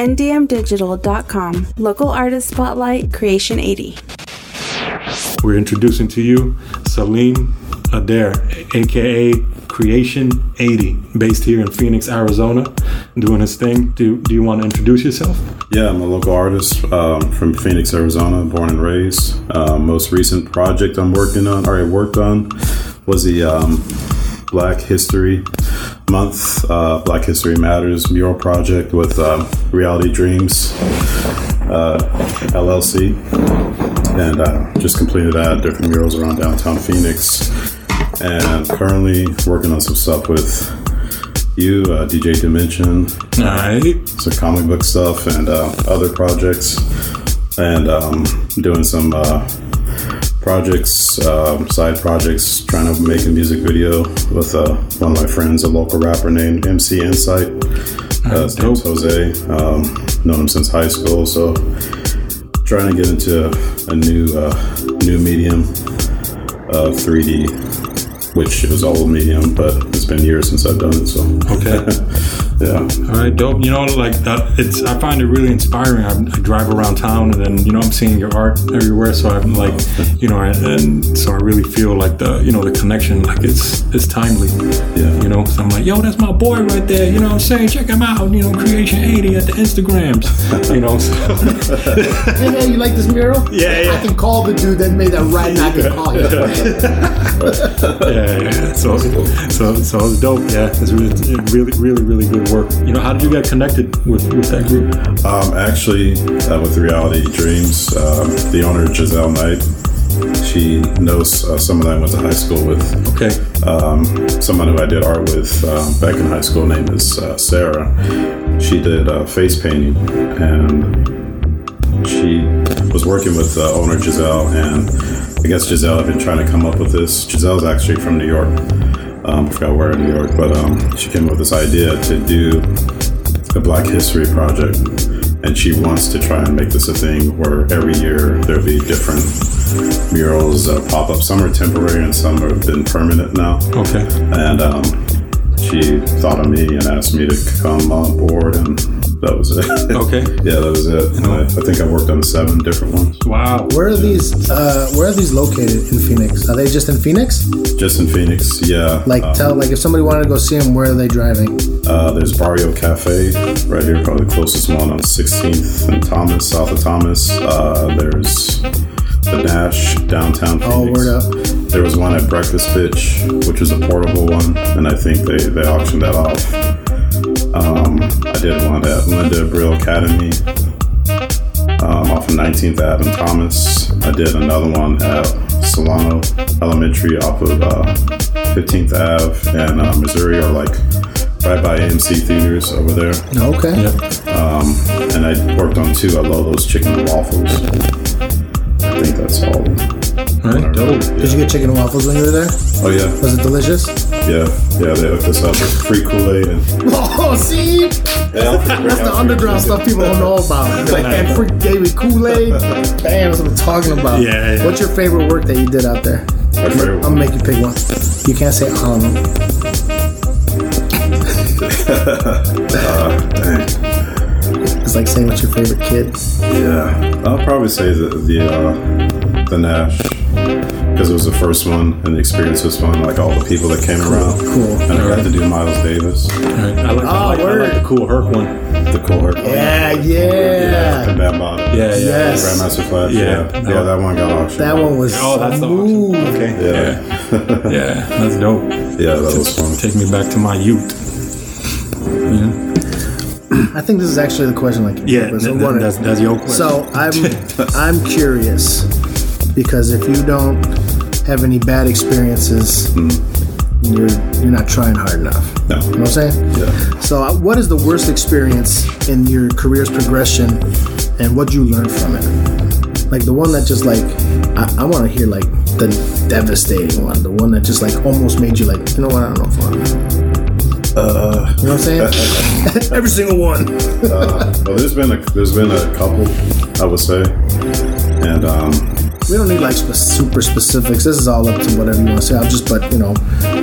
ndmdigital.com. Local artist spotlight, Creation 80. We're introducing to you Salim Adair, aka Creation 80, based here in Phoenix, Arizona, doing his thing. Do, do you want to introduce yourself? Yeah, I'm a local artist um, from Phoenix, Arizona, born and raised. Uh, most recent project I'm working on, or I worked on, was the um, Black History Month, uh, Black History Matters mural project with uh, Reality Dreams uh, LLC. And uh, just completed that, different murals around downtown Phoenix. And currently working on some stuff with you, uh, DJ Dimension, right. some comic book stuff and uh, other projects, and um, doing some uh, projects, um, side projects, trying to make a music video with uh, one of my friends, a local rapper named MC Insight. Uh, his name's Jose. Um, known him since high school, so trying to get into a new uh, new medium of 3D, which is old medium, but it's been years since I've done it. So Okay. yeah. All right, dope. You know, like that, it's. I find it really inspiring. I, I drive around town, and then you know I'm seeing your art everywhere. So I'm like, you know, and, and so I really feel like the, you know, the connection. Like it's it's timely. Yeah. You know, so I'm like, yo, that's my boy right there. You know what I'm saying? Check him out. You know, Creation 80 at the Instagrams. You know. So, Hey man, you like this mural? Yeah, yeah. I can call the dude that made that right now. I can call him. yeah, yeah. So so so it's dope. Yeah, it's really really really really good work. You know, how did you get connected with with that group? Um, actually, uh, with Reality Dreams, um, the owner Giselle Knight, she knows uh, someone I went to high school with. Okay. Um, someone who I did art with um, back in high school, name is uh, Sarah. She did uh, face painting, and she was working with uh, owner Giselle, and I guess Giselle had been trying to come up with this. Giselle's actually from New York. Um, I forgot where in New York, but um, she came up with this idea to do a Black History project, and she wants to try and make this a thing where every year there'll be different murals uh, pop up. Some are temporary, and some have been permanent now. Okay. And um, she thought of me and asked me to come on board, and that was it. Okay. yeah, that was it. And I, I think I worked on seven different ones. Wow. Where are these? Uh, where are these located in Phoenix? Are they just in Phoenix? Just in Phoenix, yeah. Like, Um, tell like if somebody wanted to go see them, where are they driving? Uh, there's Barrio Cafe right here, probably the closest one on 16th and Thomas, south of Thomas. Uh, there's the Nash downtown Phoenix. Oh, word up. There was one at Breakfast Bitch, which is a portable one, and I think they, they auctioned that off. Um, I did one at Linda Abril Academy um, off of 19th Ave in Thomas. I did another one at Solano Elementary off of uh, 15th Ave and uh, Missouri, or like right by AMC Theaters over there. Okay. Yep. Um, and I worked on two at Lolo's Chicken and Waffles. I think that's all. All right. Dope. Did you get chicken and waffles when you were there? Oh yeah, Was it delicious? Yeah, yeah. They hooked us up with free Kool Aid and Oh, see, that's the underground stuff people don't know about. Like, and freak gave me Kool Aid. Damn, that's what I'm talking about. Yeah, yeah. What's your favorite work that you did out there? My favorite I'm gonna make you pick one. You can't say all of them. It's like saying what's your favorite kid. Yeah, I'll probably say the the uh, the Nash because it was the first one and the experience was fun. Like all the people that came around. Cool. And I got to do Miles Davis, All right. I like, ah, I, like, I word. like the Kool Herc one. the Kool Herc. Yeah, Yeah, yeah. the Bambaataa. Yeah, yeah. Yes. Grandmaster Flash. Yeah. Yeah, yeah, that one got auctioned. That one was Oh, that's the auction. Okay. Yeah. Yeah. yeah. That's dope. Yeah, that was fun. Take me back to my youth. Yeah. I think this is actually the question. Like, Yeah. was th- th- that's that's your question. So I'm I'm curious because if you don't have any bad experiences, you're you're not trying hard enough. No. You know what I'm saying? Yeah. So, uh, what is the worst experience in your career's progression, and what did you learn from it? Like the one that just like I, I want to hear like the devastating one, the one that just like almost made you like, you know what? I don't know if I want to. Uh, You know what I'm saying? Every single one. uh, well, there's been a there's been a couple, I would say, and um, We don't need like spe- super specifics. This is all up to whatever you want to say. I'll just, but you know,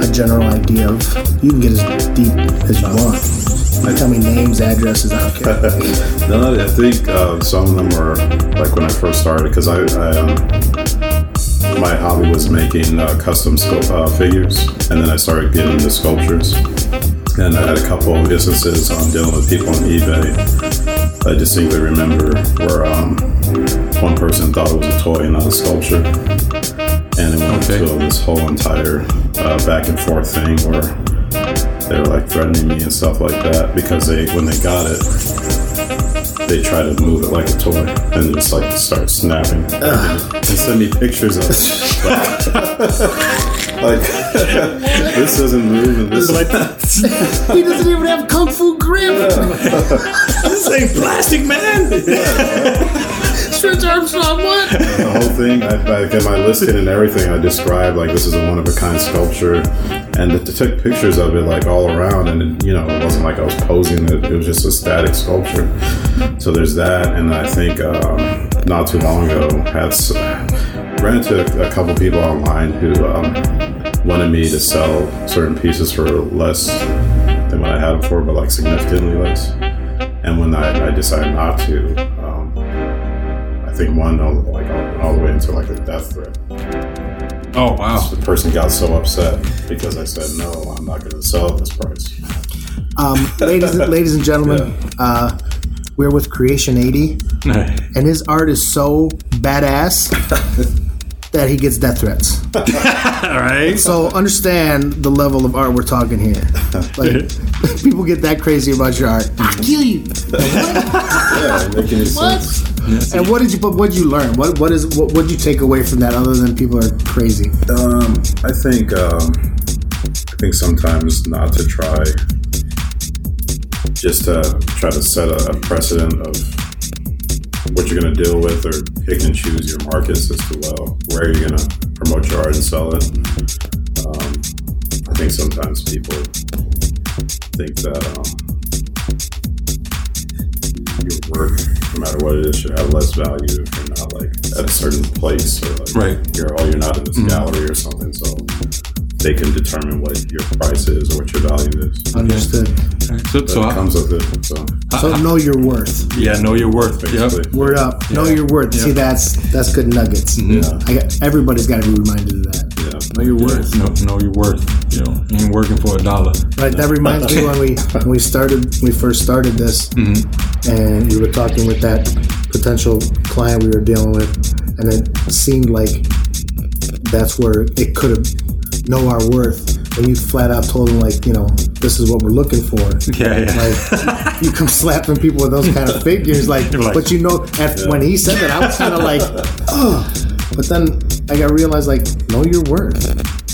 a general idea of you can get as deep as you want. Tell me names, addresses. I don't care. No, I think uh, some of them were like when I first started because I, I um, my hobby was making uh, custom sculpt, uh, figures, and then I started getting into sculptures. And I had a couple of instances on dealing with people on eBay. I distinctly remember where um, one person thought it was a toy, not a sculpture, and it went Okay. to this whole entire uh, back and forth thing where they were like threatening me and stuff like that because they when they got it they try to move it like a toy and just like start snapping and send me pictures of it. like, this doesn't move and this is he doesn't even have kung fu grip. This ain't plastic, man. Stretch Armstrong, what? the whole thing. I, like in my listing and everything, I described like this is a one of a kind sculpture, and I took pictures of it like all around, and it, you know it wasn't like I was posing it; it was just a static sculpture. So there's that, and I think um, not too long ago had ran into a, a couple people online who um, wanted me to sell certain pieces for less than what I had them for, but like significantly less. And when I, I decided not to, um, I think one all, like all, all the way into like a death threat. Oh wow. The person got so upset because I said no, I'm not going to sell at this price. Um, ladies, and, ladies and gentlemen, uh, we're with Creation 80, and his art is so badass that he gets death threats. All right. So understand the level of art we're talking here. Like people get that crazy about your art. I'll kill you. Yeah, making any sense. And what did you? But what did you learn? What what is what? What did you take away from that other than people are crazy? Um, I think um, I think sometimes not to try, just to try to set a, a precedent of what you're going to deal with, or pick and choose your markets as to well where you're going to promote your art and sell it. Um, I think sometimes people think that um, your work, no matter what it is, should have less value if you're not like at a certain place or like Right. you're oh you're not in this gallery or something. So they can determine what your price is or what your value is. Understood. So, But so it I- comes with it. So So know your worth. yeah, know your worth. Yep. basically, Word up. Know your worth. See, that's that's good nuggets. Mm-hmm. Yeah. I got, everybody's got to be reminded of that. yeah. Know your worth. Know, know your worth. You know, you ain't working for a dollar. Right. That reminds me when we when we started when we first started this, mm-hmm. and we were talking with that potential client we were dealing with, and it seemed like that's where it could have know our worth when you flat out told them like you know this is what we're looking for. Yeah, yeah. Like you come slapping people with those kind of figures, like, like- but you know, at, when he said that, I was kind of like, oh. But then I got realized, like, know your worth.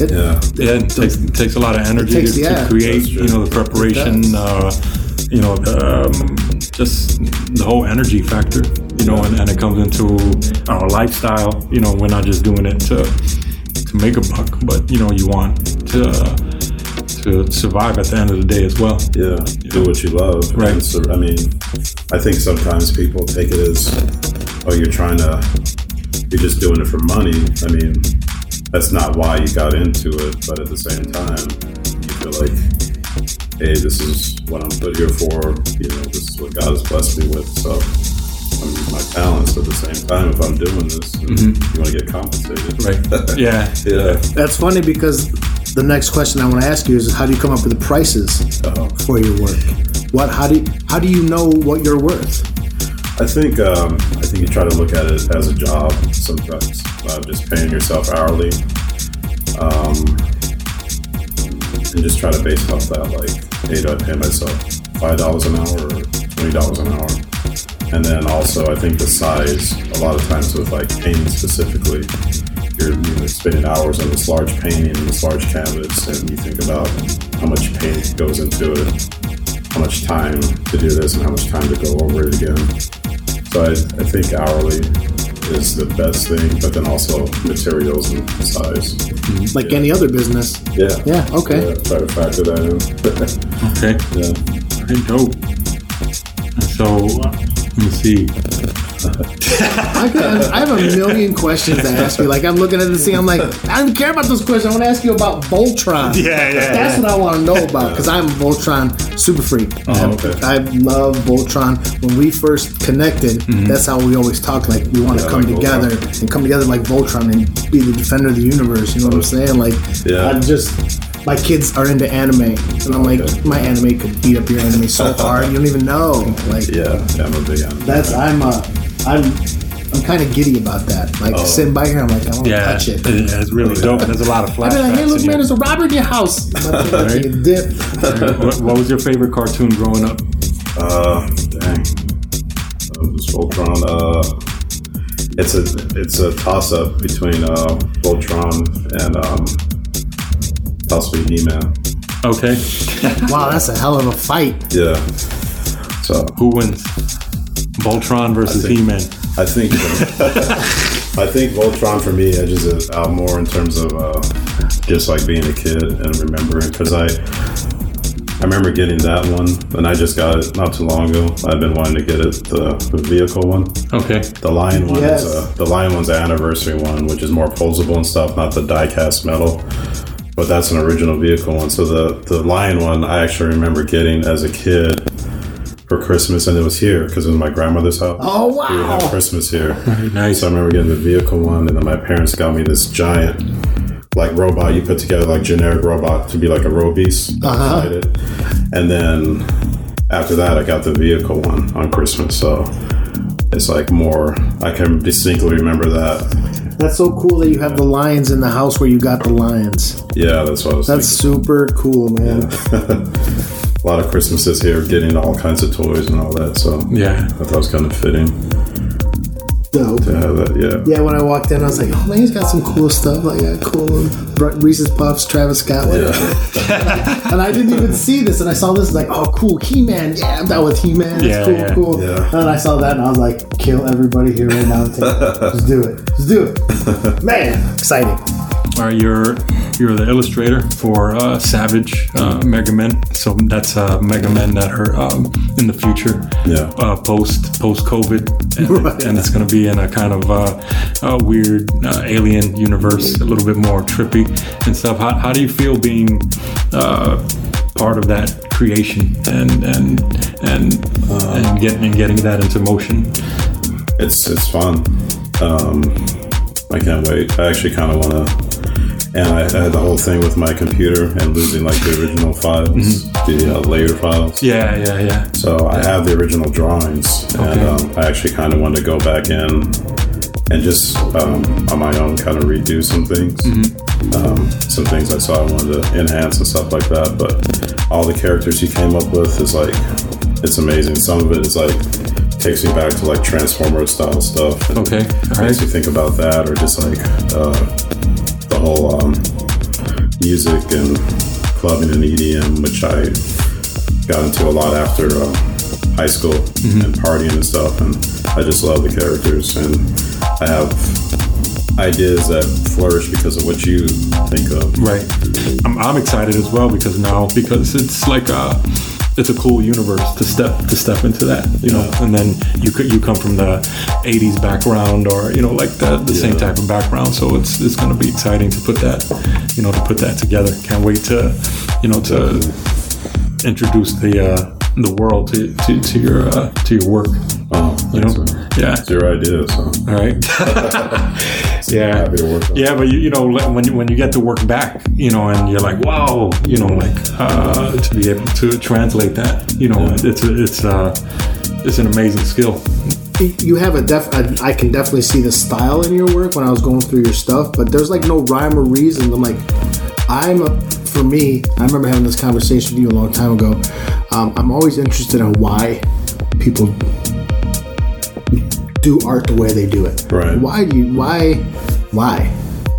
It, Yeah. Yeah, it takes, it takes a lot of energy takes- to, yeah. to create, you know, the preparation, uh, you know, um, just the whole energy factor, you know, and, and it comes into our lifestyle. You know, we're not just doing it to to make a buck, but you know, you want to to survive at the end of the day as well. Yeah, do what you love. Right. And so, I mean, I think sometimes people take it as, oh, you're trying to, you're just doing it for money. I mean, that's not why you got into it. But at the same time, you feel like, hey, this is what I'm put here for. You know, this is what God has blessed me with. So I'm using my talents. At the same time, if I'm doing this, mm-hmm. you want to get compensated. Right. Yeah. Yeah. That's funny because the next question I want to ask you is, how do you come up with the prices Uh-oh. for your work? What? How do you, how do you know what you're worth? I think um, I think you try to look at it as a job sometimes, uh, just paying yourself hourly, um, and just try to base off that. Like, hey, do I pay myself five dollars an hour or twenty dollars an hour? And then also, I think the size. A lot of times with like painting specifically, you're you know, spending hours on this large painting, this large canvas, and you think about how much paint goes into it, how much time to do this, and how much time to go over it again. So I, I think hourly is the best thing, but then also materials and size. Like any other business? Yeah. Yeah. Okay. Yeah, try to factor that in. Okay. yeah. Very dope. So, uh, let me see. I, could, I have a million questions to ask you. Like I'm looking at this thing, I'm like, I don't care about those questions. I want to ask you about Voltron. Yeah, yeah, That's yeah. what I want to know about because I'm a Voltron super freak. Oh, okay. I love Voltron. When we first connected, mm-hmm. that's how we always talk. Like we want to Yeah, come like together Voltron. and come together like Voltron and be the defender of the universe. You know what I'm saying? Like, Yeah. I just. My kids are into anime, and I'm like, Okay. my anime could beat up your anime so hard you don't even know. Like, Yeah, yeah, I'm a big anime. that's I'm uh, I'm I'm kind of giddy about that. Like Oh. sitting by here, I'm like, I want to Yeah, touch it. yeah, it's really dope. and There's a lot of flash. I'd be like, hey, look, man, here. there's a robber in your house. I'm about to take a dip. what, what was your favorite cartoon growing up? Uh, dang. Uh, this Voltron. Uh, it's a it's a toss up between uh, Voltron and um, possibly He-Man. Okay, Wow, that's a hell of a fight. Yeah. So who wins? Voltron versus I He-Man. I think I think Voltron for me edges it out more in terms of uh, just like being a kid and remembering because I I remember getting that one and I just got it not too long ago. I've been wanting to get it the, the vehicle one. Okay, The lion one Yes. is uh, the lion one's the anniversary one, which is more posable and stuff, not the die cast metal. But that's an original vehicle one. So the the lion one I actually remember getting as a kid for Christmas, and it was here because it was my grandmother's house. Oh We would have wow! Christmas here. nice. So I remember getting the vehicle one, and then my parents got me this giant, like robot you put together, like generic robot to be like a Robeast. Uh-huh. And then after that, I got the vehicle one on Christmas. So it's like more. I can distinctly remember that. That's so cool that you have the lions in the house where you got the lions. Yeah, that's what I was. That's super cool, man. thinking. a lot of Christmases here, getting all kinds of toys and all that. So Yeah, I thought it was kind of fitting Dope. to have that. Yeah. Yeah, when I walked in, I was like, "Oh man, he's got some cool stuff. Like, yeah, cool Reese's Puffs, Travis Scott, whatever." and I didn't even see this, and I saw this, like, "Oh, cool, He Man. Yeah, I'm down with He Man. That's Yeah, cool, yeah. cool." Yeah. And I saw that, and I was like, "Kill everybody here right now. and Take. Just do it. Just do it, man. Exciting." Are all right. You're the illustrator for uh, Savage uh, MegaMen. So that's uh, MegaMen that are um, in the future. Yeah. uh, post post COVID, and, Right. and it's going to be in a kind of uh, uh, weird uh, alien universe, a little bit more trippy and stuff. How, how do you feel being uh, part of that creation and and and and getting and getting that into motion? It's it's fun. Um, I can't wait. I actually kind of want to. And I, had the whole thing with my computer and losing like the original files, the uh, layer files. Yeah, yeah, yeah. So I have the original drawings, and um, I actually kind of wanted to go back in and just um, on my own kind of redo some things. Um, some things I saw I wanted to enhance and stuff like that. But all the characters he came up with is like it's amazing. Some of it is like takes me back to like Transformer style stuff. Okay, all makes right. you think about that, or just like uh, the whole um, music and clubbing and EDM, which I got into a lot after uh, high school and partying and stuff. And I just love the characters, and I have ideas that flourish because of what you think of. Right. I'm, I'm excited as well because now because it's like a it's a cool universe to step to step into that, you know. And then you could you come from the '80s background or you know like the, the same type of background, so it's it's going to be exciting to put that you know to put that together. Can't wait to you know to introduce the uh, the world to, to, to your uh, to your work. Oh, You know, thanks, man. yeah. It's your idea, so All right. yeah. happy to work on it. Yeah, but you, you know when you, when you get to work back, you know, and you're like, wow, you know, like uh, to be able to translate that, you know, it's a, it's uh, it's an amazing skill. you have a def I, I can definitely see the style in your work when I was going through your stuff, but there's like no rhyme or reason. I'm like, I'm a, for me, I remember having this conversation with you a long time ago. Um, I'm always interested in why people do art the way they do it. Right. Why do you, why, why?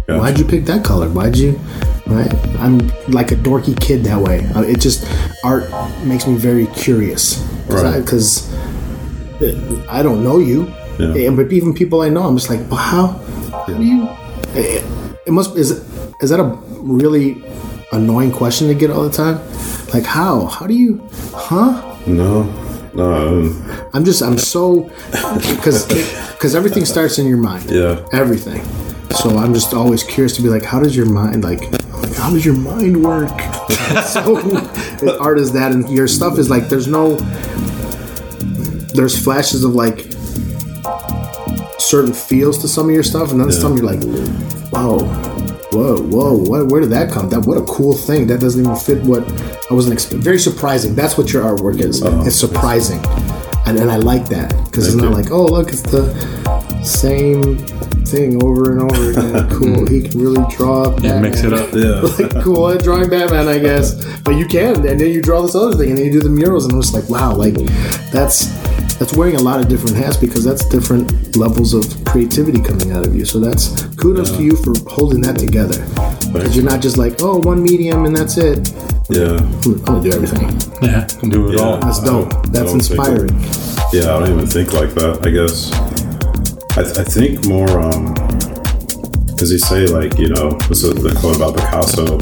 Gotcha. Why'd you pick that color? Why'd you, right? I'm like a dorky kid that way. Uh, It just, art makes me very curious. Right. Because I don't know you, Yeah. and but even people I know, I'm just like, well, how, how do you? It, it must is is that a really annoying question to get all the time? Like how? How do you? Huh? No, No, um, I'm just I'm so because because everything starts in your mind. Yeah. Everything. So I'm just always curious to be like, how does your mind like? like, How does your mind work? so art is that, and your stuff is like there's no there's flashes of like certain feels to some of your stuff, and then some you're like, whoa, whoa, whoa, what, where did that come? That what a cool thing. That doesn't even fit what I wasn't expecting. Very surprising. That's what your artwork is. Uh-huh. It's surprising, and, and I like that because it's not you. like, oh look, it's the same thing over and over again. cool. He can really draw. Yeah, mix it up. yeah. like cool at drawing Batman, I guess. But you can, and then you draw this other thing, and then you do the murals, and I'm just like, wow, like that's that's wearing a lot of different hats because that's different levels of creativity coming out of you. So that's kudos to you for holding that together. Because you're not just like, oh, one medium and that's it. Yeah. I'm gonna do everything. Yeah, can do it Yeah. all. That's dope. That's don't think inspiring. Yeah, I don't even think like that. I guess I, th- I think more um because he say like you know this is the quote about Picasso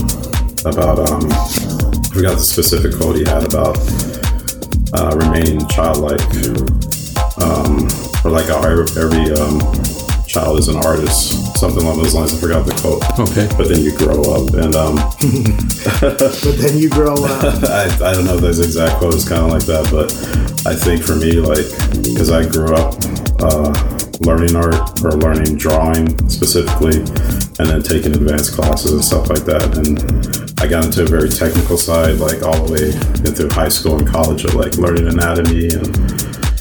about um I forgot the specific quote he had about uh, remaining childlike um or like how every, every um child is an artist something along those lines. I forgot the quote. Okay. But then you grow up and um But then you grow up. I, I don't know if there's exact quote is kind of like that, but I think for me, like, because I grew up uh, learning art or learning drawing specifically, and then taking advanced classes and stuff like that, and I got into a very technical side, like all the way into high school and college of like learning anatomy and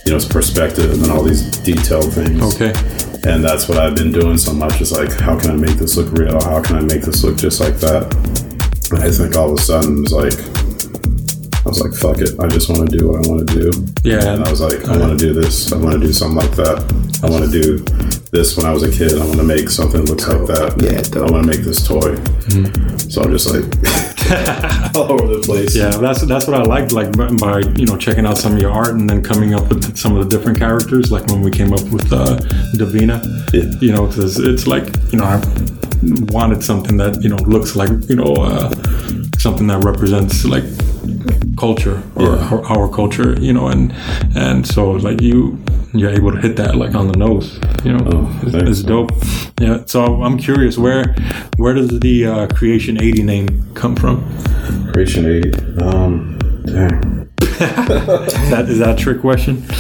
you know its perspective and then all these detailed things. Okay. And that's what I've been doing so much is like, how can I make this look real? How can I make this look just like that? And I think all of a sudden it's like, was like, fuck it. I just want to do what I want to do. Yeah. And I was like, I want to do this. I want to do something like that. I want to do this when I was a kid. I want to make something look like that. Yeah, I want to make this toy. So I'm just like all over the place. Yeah, that's that's what I liked, like by, by you know checking out some of your art and then coming up with some of the different characters, like when we came up with uh, Davina. Yeah. You know, because it's like you know I wanted something that you know looks like you know uh, something that represents like culture or Yeah. our, our culture, you know, and and so like you you're able to hit that like on the nose, you know, Oh, it's, it's dope. Yeah, so I'm curious where where does the uh, Creation 80 name come from? Creation 80. Um, dang. Is that is that a trick question?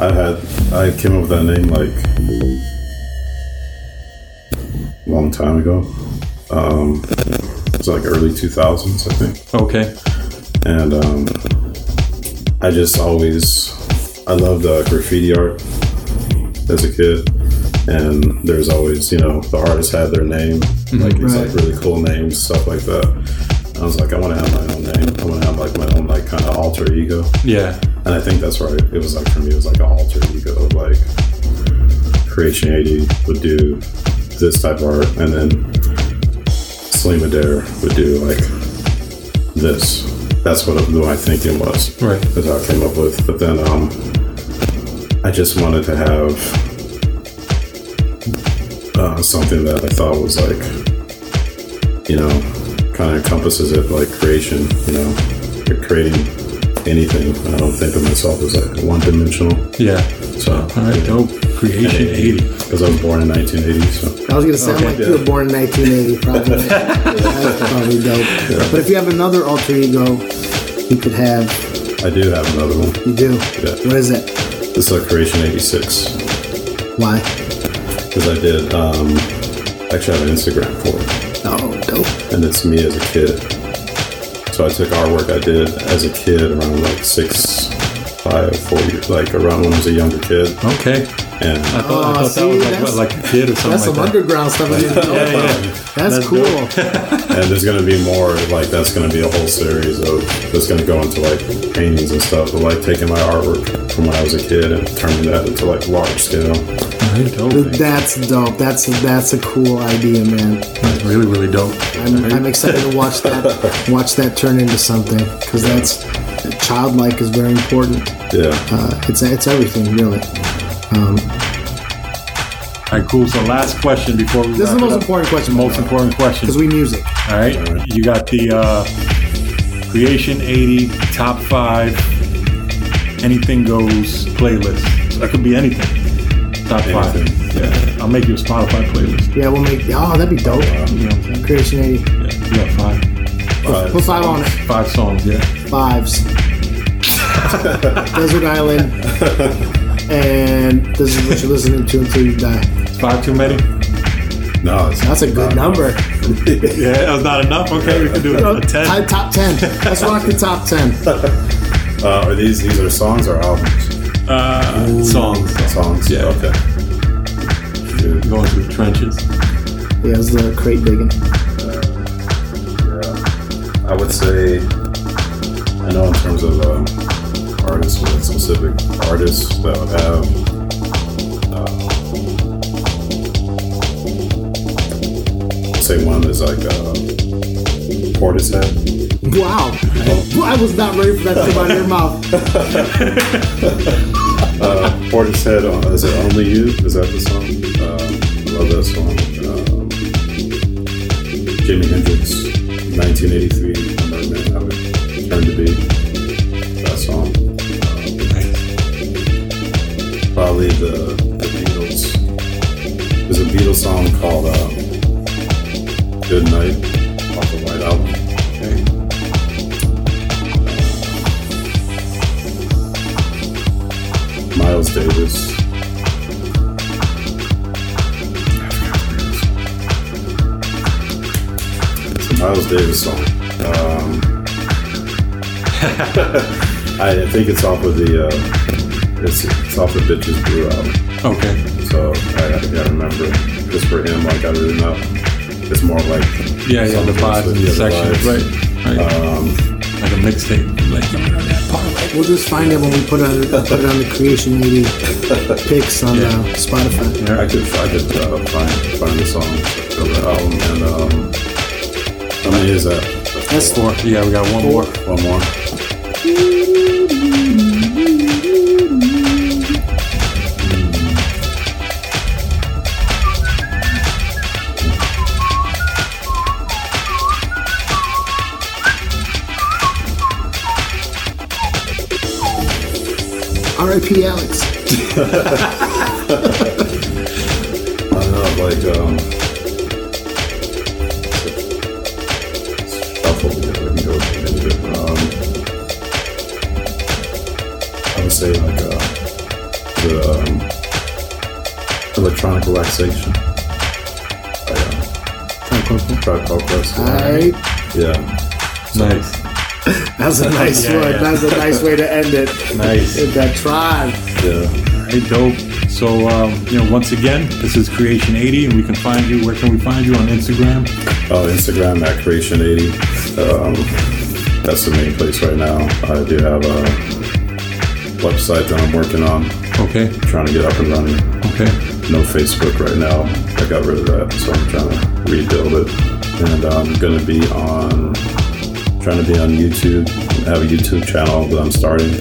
I had, I came up with that name like a long time ago. Um, it was like early 2000s, I think. Okay. and um, I just always I loved uh, graffiti art as a kid, and there's always you know the artists had their name like these like really cool names stuff like that. I was like I want to have my own name. I want to have like my own like kind of alter ego, Yeah. and I think that's right. It was like for me it was like an alter ego of like Creation 80 would do this type of art, and then Salim Adair would do like this. That's what my thinking was. Right. That's how I came up with. But then um, I just wanted to have uh, something that I thought was like, you know, kind of encompasses it like creation. You know, you're creating anything. I don't think of myself as like one dimensional. Yeah. So, All right. Dope. Creation 80. Because I was born in 1980. So, I was gonna sound like you were born in 1980, probably. That's probably dope. But if you have another alter ego, you could have. I do have another one. You do. Yeah. What is it? This is a Creation 86 Why? because I did. Um, I actually, I have an Instagram for it. Oh, dope. and it's me as a kid. So I took artwork I did as a kid around like six, five, four years, like around when I was a younger kid. Okay. And I thought, Oh, I thought see, that was like, that's- what, like a kid or something That's like some that. underground stuff. I didn't Yeah, yeah. That's, That's cool. and there's gonna be more like that's gonna be a whole series of that's gonna go into like paintings and stuff. But like taking my artwork from when I was a kid and turning that into like large scale. All right, dope. That's dope. That's that's a cool idea, man. That's really, really dope. I'm, I'm excited to watch that watch that turn into something because that's childlike is very important. Yeah. Uh, it's it's everything really. All right, cool. So last question before we This is the most important question. Most important question. because we music. All right. You got the uh, Creation 80 top five anything goes playlist. That could be anything. Top five. Yeah, I'll make you a Spotify playlist. Yeah, we'll make. Oh, that'd be dope. You know what I'm saying? Creation 80. Yeah, you got five. Five Put five on it. Five songs. Yeah. Fives. Desert Island. And this is what you're listening to until you die. Five too many. No, it's That's a good number. Yeah, that was not enough. Okay, we can do a ten. Top, top 10. Let's rock the top 10. Uh, are these these are songs or albums? Uh, songs. Songs. Yeah. Okay. Shoot. Going through the trenches. Yeah, it's the crate digging. Yeah. I would say. I know in terms of um, artists, specific artists that would have. Uh, say one is like uh, Portishead. Wow. I was not ready for that to come out of your mouth. Uh, Portishead, uh, is it Only You? Is that the song? Uh, love that song. Um, Jimi Hendrix, 1983, I know how it turned to be. That song. The, the Beatles. There's a Beatles song called uh, Good Night off the White Album. Miles Davis. It's a Miles Davis song. Um, I think it's off of the uh, it's, it's off the Bitches Brew album. Okay. So I, I gotta remember just for him, like I really know. It's more like Yeah, yeah, the vibes and the yeah, sections. Right. Right. Um, like a mixtape. Like you know that part. Right? We'll just find it when we put it on, put it on the Creation 80 picks on Yeah. uh, Spotify. I could I could uh, find find the song for the album and um, how many is that? That's Four. Yeah, we got one more. One more. R.I.P. Alex. I know, like um, say like uh, the um, electronic relaxation. I, uh, Tribe Called Quest. Alright. Yeah. Nice. That's a nice Yeah, one. yeah. That's a nice way to end it. Nice. In that tribe. Yeah. Hey, dope. So, um, you know, once again, this is Creation 80, and we can find you. Where can we find you on Instagram? Oh, Instagram at Creation 80. Um, that's the main place right now. I do have a website that I'm working on, Okay. trying to get up and running. Okay. No Facebook right now. I got rid of that, so I'm trying to rebuild it. And um, I'm going to be on, trying to be on YouTube. I have a YouTube channel that I'm starting,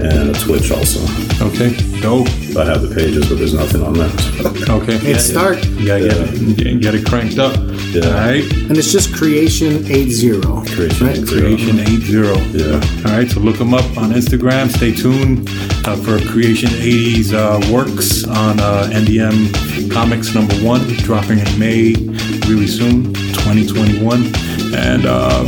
and a Twitch also. Okay. Dope. I have the pages, but there's nothing on that. Okay. Hey, start. Yeah, get it, get it cranked up. Yeah. All right. And it's just Creation 80. Creation Right? 80. Creation 80. Yeah. All right, so look them up on Instagram. Stay tuned uh, for Creation 80's uh, works on uh, NDM Comics number one, dropping in May, really soon, 2021. And, um,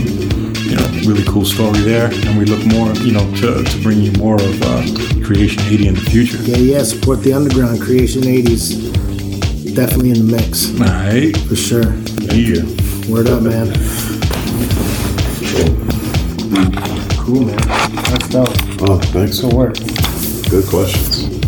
you know, really cool story there. And we look more, you know, to, to bring you more of uh, Creation 80 in the future. Yeah, yeah. Support the underground. Creation 80s. Definitely in the mix. All right. For sure. Yeah. you. Word up, man. Cool. Cool, man. That's dope. Oh, thanks. Good work. Good questions.